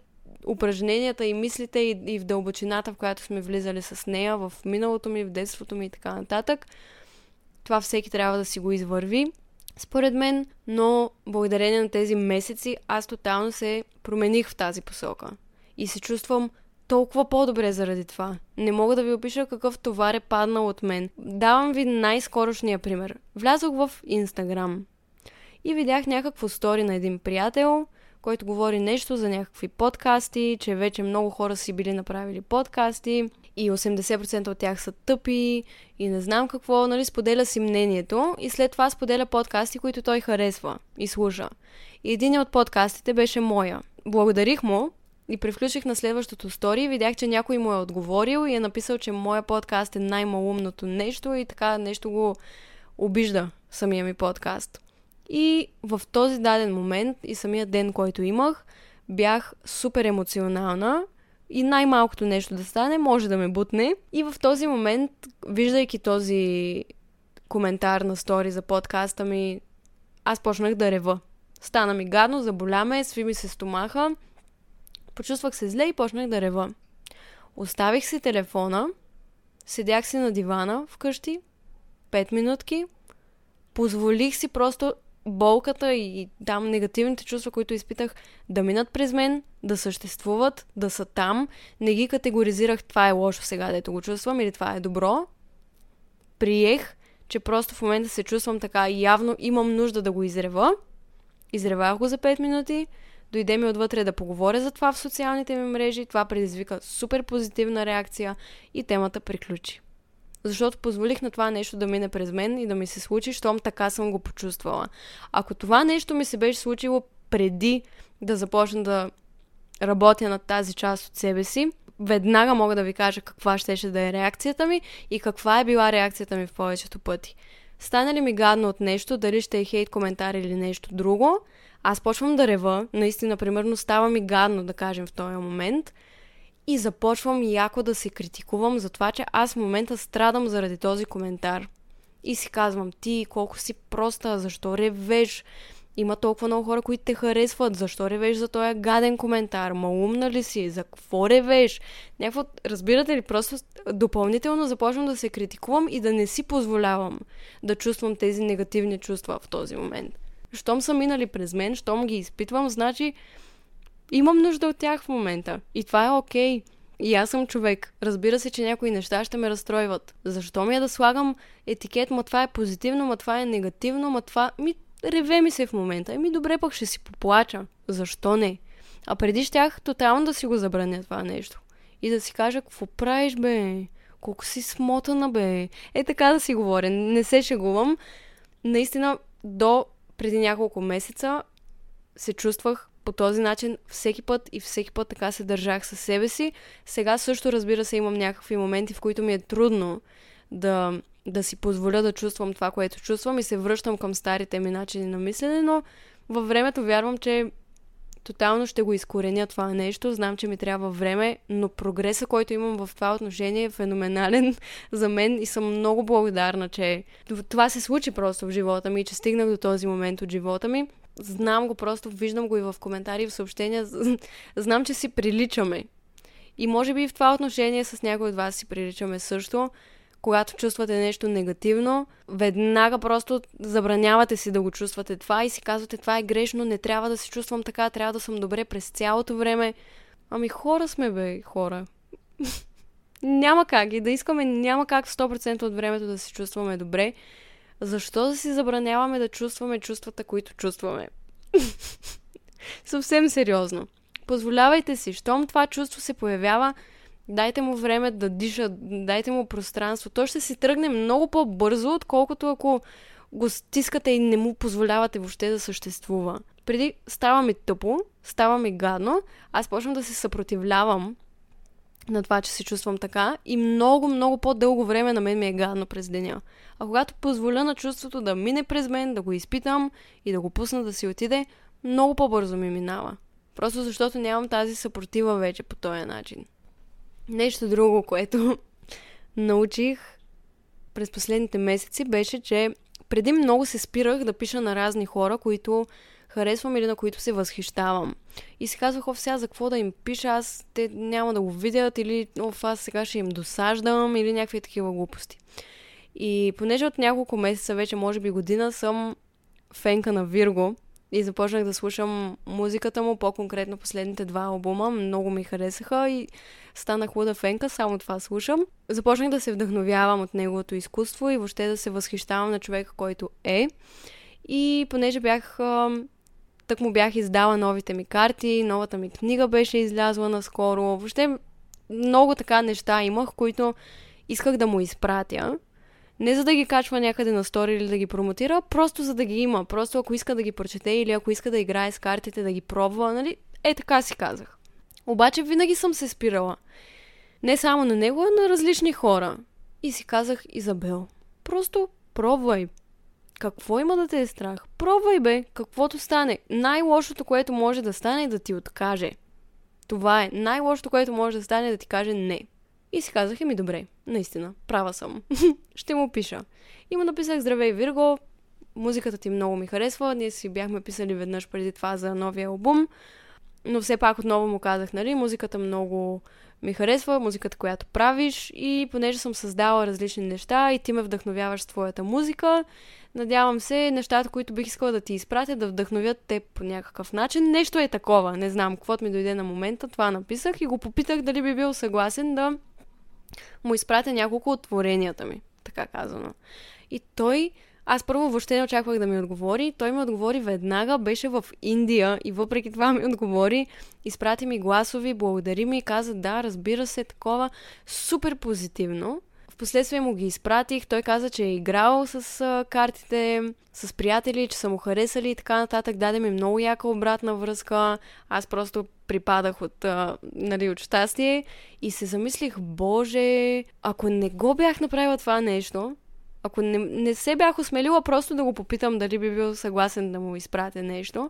упражненията и мислите и, и в дълбочината, в която сме влизали с нея, в миналото ми, в детството ми и така нататък. Това всеки трябва да си го извърви, според мен, но благодарение на тези месеци аз тотално се промених в тази посока. И се чувствам толкова по-добре заради това. Не мога да ви опиша какъв товар е паднал от мен. Давам ви най-скорошния пример. Влязох в Инстаграм и видях някакво стори на един приятел, който говори нещо за някакви подкасти, че вече много хора си били направили подкасти и 80% от тях са тъпи и не знам какво, нали, споделя си мнението и след това споделя подкасти, които той харесва и слуша. И един от подкастите беше моя. Благодарих му и превключих на следващото стори и видях, че някой му е отговорил и е написал, че моя подкаст е най-малумното нещо и така нещо го обижда самия ми подкаст. И в този даден момент и самия ден, който имах, бях супер емоционална и най-малкото нещо да стане може да ме бутне. И в този момент, виждайки този коментар на стори за подкаста ми, аз почнах да рева. Стана ми гадно, заболя ме, сви ми се стомаха. Почувствах се зле и почнах да рева. Оставих си телефона, седях си на дивана вкъщи, 5 минутки, позволих си просто болката и там негативните чувства, които изпитах, да минат през мен, да съществуват, да са там. Не ги категоризирах това е лошо сега, дето го чувствам или това е добро. Приех, че просто в момента се чувствам така и явно имам нужда да го изрева. Изревах го за 5 минути, дойде ми отвътре да поговоря за това в социалните ми мрежи, това предизвика супер позитивна реакция и темата приключи защото позволих на това нещо да мине през мен и да ми се случи, щом така съм го почувствала. Ако това нещо ми се беше случило преди да започна да работя над тази част от себе си, веднага мога да ви кажа каква щеше да е реакцията ми и каква е била реакцията ми в повечето пъти. Стане ли ми гадно от нещо, дали ще е хейт коментар или нещо друго, аз почвам да рева, наистина, примерно, става ми гадно, да кажем, в този момент – и започвам яко да се критикувам за това, че аз в момента страдам заради този коментар. И си казвам, ти колко си проста, защо ревеш? Има толкова много хора, които те харесват. Защо ревеш за този гаден коментар? Малумна ли си? За какво ревеш? Някакво, разбирате ли, просто допълнително започвам да се критикувам и да не си позволявам да чувствам тези негативни чувства в този момент. Щом са минали през мен, щом ги изпитвам, значи имам нужда от тях в момента. И това е окей. Okay. И аз съм човек. Разбира се, че някои неща ще ме разстройват. Защо ми е да слагам етикет, ма това е позитивно, ма това е негативно, ма това... Ми, реве ми се в момента. Еми добре, пък ще си поплача. Защо не? А преди щях тотално да си го забраня това нещо. И да си кажа, какво правиш, бе? Колко си смотана, бе? Е така да си говоря. Не се шегувам. Наистина, до преди няколко месеца се чувствах по този начин всеки път и всеки път така се държах със себе си. Сега също, разбира се, имам някакви моменти, в които ми е трудно да, да си позволя да чувствам това, което чувствам и се връщам към старите ми начини на мислене, но във времето вярвам, че тотално ще го изкореня това нещо. Знам, че ми трябва време, но прогреса, който имам в това отношение е феноменален [laughs] за мен и съм много благодарна, че това се случи просто в живота ми и че стигнах до този момент от живота ми. Знам го просто, виждам го и в коментари, в съобщения. [laughs] Знам, че си приличаме. И може би в това отношение с някой от вас си приличаме също. Когато чувствате нещо негативно, веднага просто забранявате си да го чувствате това и си казвате това е грешно, не трябва да се чувствам така, трябва да съм добре през цялото време. Ами хора сме, бе, хора. [laughs] няма как и да искаме, няма как 100% от времето да се чувстваме добре. Защо да си забраняваме да чувстваме чувствата, които чувстваме? [laughs] Съвсем сериозно. Позволявайте си, щом това чувство се появява, дайте му време да диша, дайте му пространство. То ще си тръгне много по-бързо, отколкото ако го стискате и не му позволявате въобще да съществува. Преди става ми тъпо, става ми гадно, аз почвам да се съпротивлявам на това, че се чувствам така и много, много по-дълго време на мен ми е гадно през деня. А когато позволя на чувството да мине през мен, да го изпитам и да го пусна да си отиде, много по-бързо ми минава. Просто защото нямам тази съпротива вече по този начин. Нещо друго, което [laughs] научих през последните месеци беше, че преди много се спирах да пиша на разни хора, които харесвам или на които се възхищавам. И си казвах, оф, сега за какво да им пиша, аз те няма да го видят или оф, аз сега ще им досаждам или някакви такива глупости. И понеже от няколко месеца, вече може би година, съм фенка на Вирго, и започнах да слушам музиката му, по-конкретно последните два албума. Много ми харесаха и станах луда фенка, само това слушам. Започнах да се вдъхновявам от неговото изкуство и въобще да се възхищавам на човека, който е. И понеже бях так му бях издала новите ми карти, новата ми книга беше излязла наскоро. Въобще много така неща имах, които исках да му изпратя. Не за да ги качва някъде на стори или да ги промотира, просто за да ги има. Просто ако иска да ги прочете или ако иска да играе с картите, да ги пробва, нали? Е, така си казах. Обаче винаги съм се спирала. Не само на него, а на различни хора. И си казах, Изабел, просто пробвай. Какво има да те е страх? Пробвай бе, каквото стане. Най-лошото, което може да стане е да ти откаже. Това е. Най-лошото, което може да стане е да ти каже не. И си казах, ми добре, наистина, права съм. [laughs] Ще му пиша. И му написах, здравей Вирго, музиката ти много ми харесва, ние си бяхме писали веднъж преди това за новия албум, но все пак отново му казах, нали, музиката много ми харесва, музиката, която правиш и понеже съм създала различни неща и ти ме вдъхновяваш с твоята музика, надявам се нещата, които бих искала да ти изпратя, да вдъхновят те по някакъв начин. Нещо е такова, не знам, каквото ми дойде на момента, това написах и го попитах дали би бил съгласен да му изпратя няколко от творенията ми, така казано. И той, аз първо въобще не очаквах да ми отговори, той ми отговори веднага, беше в Индия и въпреки това ми отговори, изпрати ми гласови, благодари ми и каза да, разбира се, такова супер позитивно. Впоследствие му ги изпратих. Той каза, че е играл с а, картите, с приятели, че са му харесали и така нататък. Даде ми много яка обратна връзка. Аз просто припадах от, а, нали, от щастие и се замислих, боже, ако не го бях направила това нещо, ако не, не се бях осмелила просто да го попитам дали би бил съгласен да му изпратя нещо,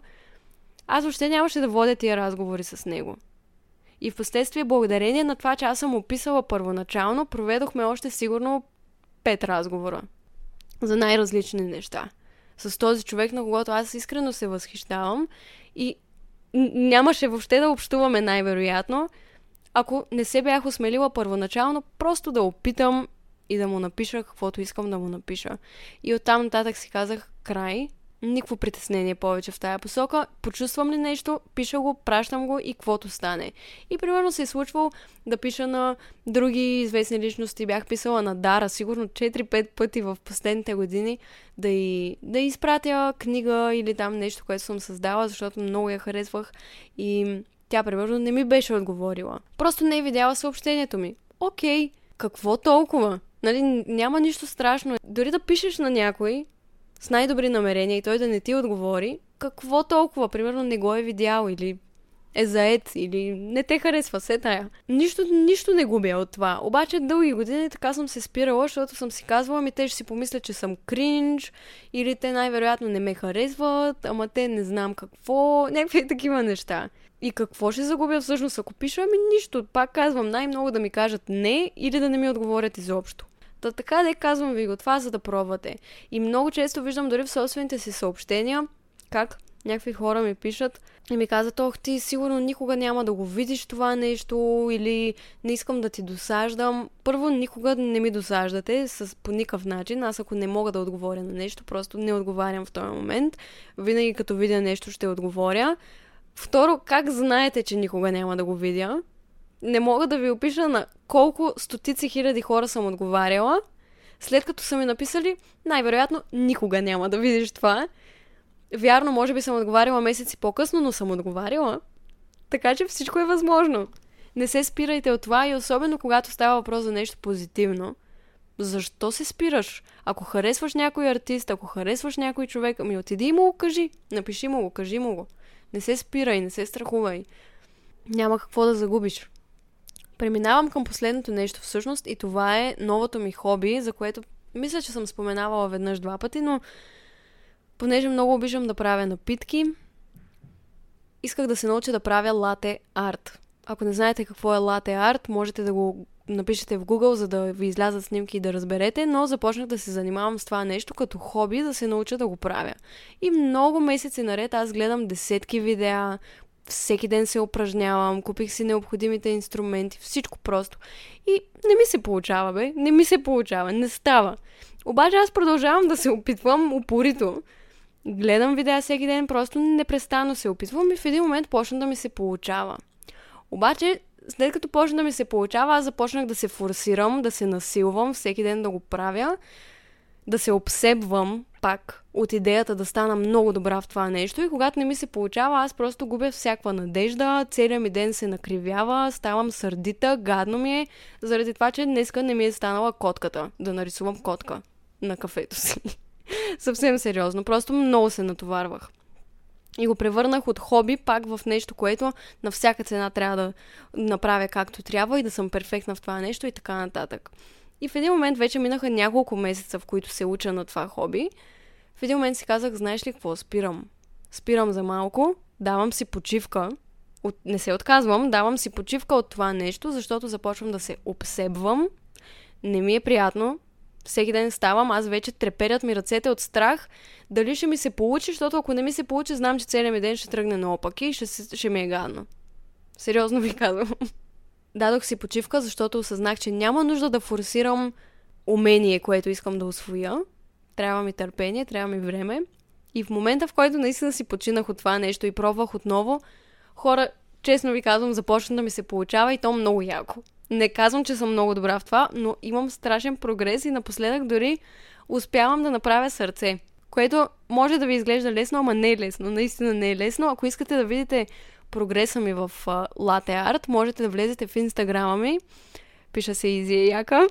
аз въобще нямаше да водя тия разговори с него. И в последствие, благодарение на това, че аз съм описала първоначално, проведохме още сигурно пет разговора за най-различни неща. С този човек, на когото аз искрено се възхищавам и нямаше въобще да общуваме най-вероятно, ако не се бях осмелила първоначално просто да опитам и да му напиша каквото искам да му напиша. И оттам нататък си казах край, никакво притеснение повече в тая посока. Почувствам ли нещо, пиша го, пращам го и каквото стане. И примерно се е случвало да пиша на други известни личности. Бях писала на Дара сигурно 4-5 пъти в последните години да, и, да изпратя книга или там нещо, което съм създала, защото много я харесвах и тя примерно не ми беше отговорила. Просто не е видяла съобщението ми. Окей, какво толкова? Нали, няма нищо страшно. Дори да пишеш на някой, с най-добри намерения и той да не ти отговори, какво толкова? Примерно не го е видял или е заед или не те харесва, се тая. Нищо, нищо не губя от това. Обаче дълги години така съм се спирала, защото съм си казвала, ми те ще си помислят, че съм кринж или те най-вероятно не ме харесват, ама те не знам какво, [laughs] някакви такива неща. И какво ще загубя всъщност, ако пиша? Ами нищо. Пак казвам, най-много да ми кажат не или да не ми отговорят изобщо. Та така да казвам ви го това, за да пробвате. И много често виждам дори в собствените си съобщения, как някакви хора ми пишат и ми казват, ох, ти сигурно никога няма да го видиш това нещо или не искам да ти досаждам. Първо, никога не ми досаждате с, по никакъв начин. Аз ако не мога да отговоря на нещо, просто не отговарям в този момент. Винаги като видя нещо ще отговоря. Второ, как знаете, че никога няма да го видя? Не мога да ви опиша на колко стотици хиляди хора съм отговаряла. След като са ми написали, най-вероятно никога няма да видиш това. Вярно, може би съм отговаряла месеци по-късно, но съм отговаряла. Така че всичко е възможно. Не се спирайте от това и особено когато става въпрос за нещо позитивно. Защо се спираш? Ако харесваш някой артист, ако харесваш някой човек, ами отиди и му го кажи. Напиши му го, кажи му го. Не се спирай, не се страхувай. Няма какво да загубиш. Преминавам към последното нещо всъщност и това е новото ми хоби, за което мисля, че съм споменавала веднъж два пъти, но понеже много обичам да правя напитки, исках да се науча да правя лате арт. Ако не знаете какво е лате арт, можете да го напишете в Google, за да ви излязат снимки и да разберете, но започнах да се занимавам с това нещо като хоби, да се науча да го правя. И много месеци наред аз гледам десетки видеа, всеки ден се упражнявам, купих си необходимите инструменти, всичко просто. И не ми се получава, бе. Не ми се получава, не става. Обаче аз продължавам да се опитвам упорито. гледам видеа всеки ден, просто непрестанно се опитвам и в един момент почна да ми се получава. Обаче, след като почна да ми се получава, аз започнах да се форсирам, да се насилвам, всеки ден да го правя, да се обсебвам пак от идеята да стана много добра в това нещо и когато не ми се получава, аз просто губя всякаква надежда, целият ми ден се накривява, ставам сърдита, гадно ми е, заради това, че днеска не ми е станала котката, да нарисувам котка на кафето си. [laughs] Съвсем сериозно, просто много се натоварвах. И го превърнах от хоби пак в нещо, което на всяка цена трябва да направя както трябва и да съм перфектна в това нещо и така нататък. И в един момент вече минаха няколко месеца, в които се уча на това хоби. В един момент си казах, знаеш ли какво, спирам. Спирам за малко, давам си почивка. От... Не се отказвам, давам си почивка от това нещо, защото започвам да се обсебвам. Не ми е приятно. Всеки ден ставам, аз вече треперят ми ръцете от страх. Дали ще ми се получи, защото ако не ми се получи, знам, че целият ми ден ще тръгне наопаки и ще, ще ми е гадно. Сериозно ви казвам. [laughs] Дадох си почивка, защото осъзнах, че няма нужда да форсирам умение, което искам да освоя. Трябва ми търпение, трябва ми време. И в момента, в който наистина си починах от това нещо и пробвах отново, хора, честно ви казвам, започна да ми се получава и то много яко. Не казвам, че съм много добра в това, но имам страшен прогрес и напоследък дори успявам да направя сърце. Което може да ви изглежда лесно, ама не е лесно. Наистина не е лесно. Ако искате да видите прогреса ми в Latte Art, можете да влезете в инстаграма ми. Пиша се Изи Яка.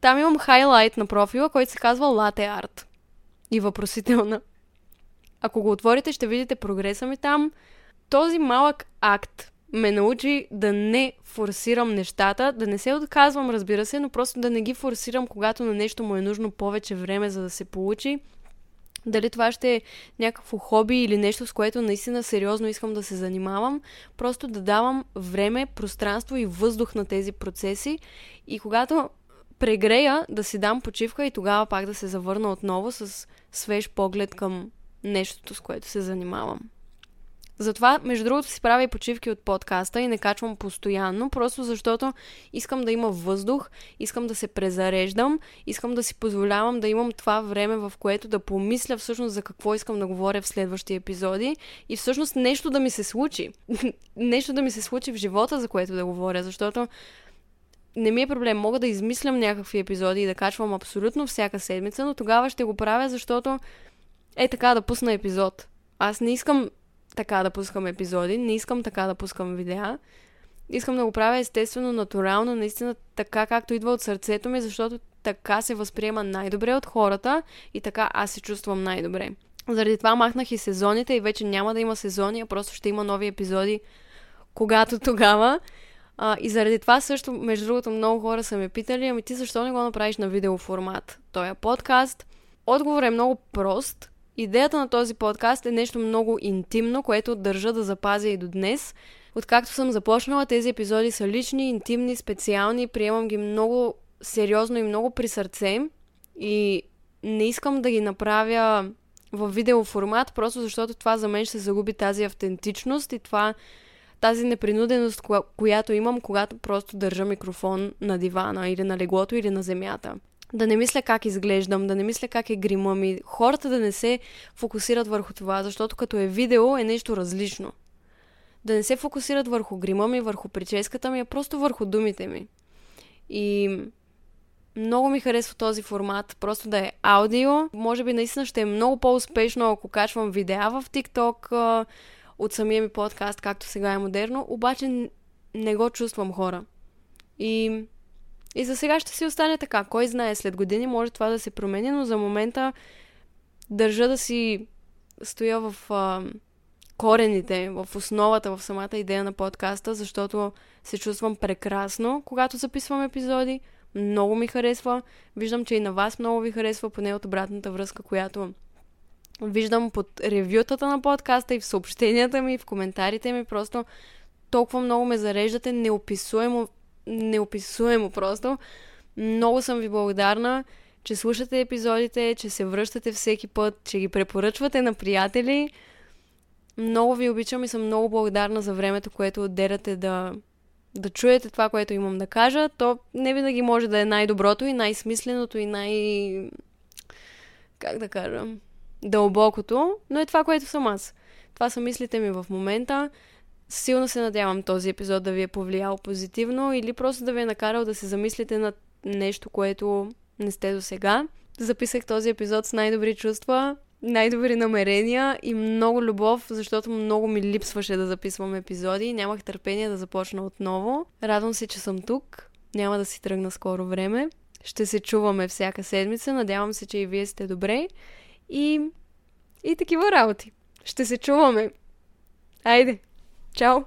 Там имам хайлайт на профила, който се казва Latte Art. И въпросителна. Ако го отворите, ще видите прогреса ми там. Този малък акт ме научи да не форсирам нещата, да не се отказвам, разбира се, но просто да не ги форсирам, когато на нещо му е нужно повече време, за да се получи дали това ще е някакво хоби или нещо, с което наистина сериозно искам да се занимавам. Просто да давам време, пространство и въздух на тези процеси. И когато прегрея, да си дам почивка и тогава пак да се завърна отново с свеж поглед към нещото, с което се занимавам. Затова, между другото, си правя и почивки от подкаста и не качвам постоянно, просто защото искам да има въздух, искам да се презареждам, искам да си позволявам да имам това време, в което да помисля всъщност за какво искам да говоря в следващи епизоди и всъщност нещо да ми се случи. [laughs] нещо да ми се случи в живота, за което да говоря, защото не ми е проблем. Мога да измислям някакви епизоди и да качвам абсолютно всяка седмица, но тогава ще го правя, защото е така да пусна епизод. Аз не искам така да пускам епизоди, не искам така да пускам видеа. Искам да го правя естествено, натурално, наистина така както идва от сърцето ми, защото така се възприема най-добре от хората и така аз се чувствам най-добре. Заради това махнах и сезоните и вече няма да има сезони, а просто ще има нови епизоди, когато [laughs] тогава. А, и заради това също, между другото, много хора са ме питали, ами ти защо не го направиш на видеоформат? Той е подкаст. Отговорът е много прост. Идеята на този подкаст е нещо много интимно, което държа да запазя и до днес. Откакто съм започнала, тези епизоди са лични, интимни, специални, приемам ги много сериозно и много при сърце и не искам да ги направя в видеоформат, просто защото това за мен ще загуби тази автентичност и това тази непринуденост, коя, която имам, когато просто държа микрофон на дивана или на леглото или на земята да не мисля как изглеждам, да не мисля как е грима ми, хората да не се фокусират върху това, защото като е видео е нещо различно. Да не се фокусират върху грима ми, върху прическата ми, а просто върху думите ми. И много ми харесва този формат, просто да е аудио. Може би наистина ще е много по-успешно, ако качвам видеа в TikTok от самия ми подкаст, както сега е модерно, обаче не го чувствам хора. И и за сега ще си остане така. Кой знае, след години може това да се промени, но за момента държа да си стоя в а, корените, в основата, в самата идея на подкаста, защото се чувствам прекрасно, когато записвам епизоди. Много ми харесва. Виждам, че и на вас много ви харесва, поне от обратната връзка, която виждам под ревютата на подкаста и в съобщенията ми, и в коментарите ми. Просто толкова много ме зареждате, неописуемо неописуемо просто. Много съм ви благодарна, че слушате епизодите, че се връщате всеки път, че ги препоръчвате на приятели. Много ви обичам и съм много благодарна за времето, което отделяте да, да чуете това, което имам да кажа. То не винаги може да е най-доброто и най-смисленото и най... как да кажа... дълбокото, но е това, което съм аз. Това са мислите ми в момента. Силно се надявам този епизод да ви е повлиял позитивно или просто да ви е накарал да се замислите на нещо, което не сте до сега. Записах този епизод с най-добри чувства, най-добри намерения и много любов, защото много ми липсваше да записвам епизоди. Нямах търпение да започна отново. Радвам се, че съм тук. Няма да си тръгна скоро време. Ще се чуваме всяка седмица. Надявам се, че и вие сте добре. И, и такива работи. Ще се чуваме. Айде! Чао!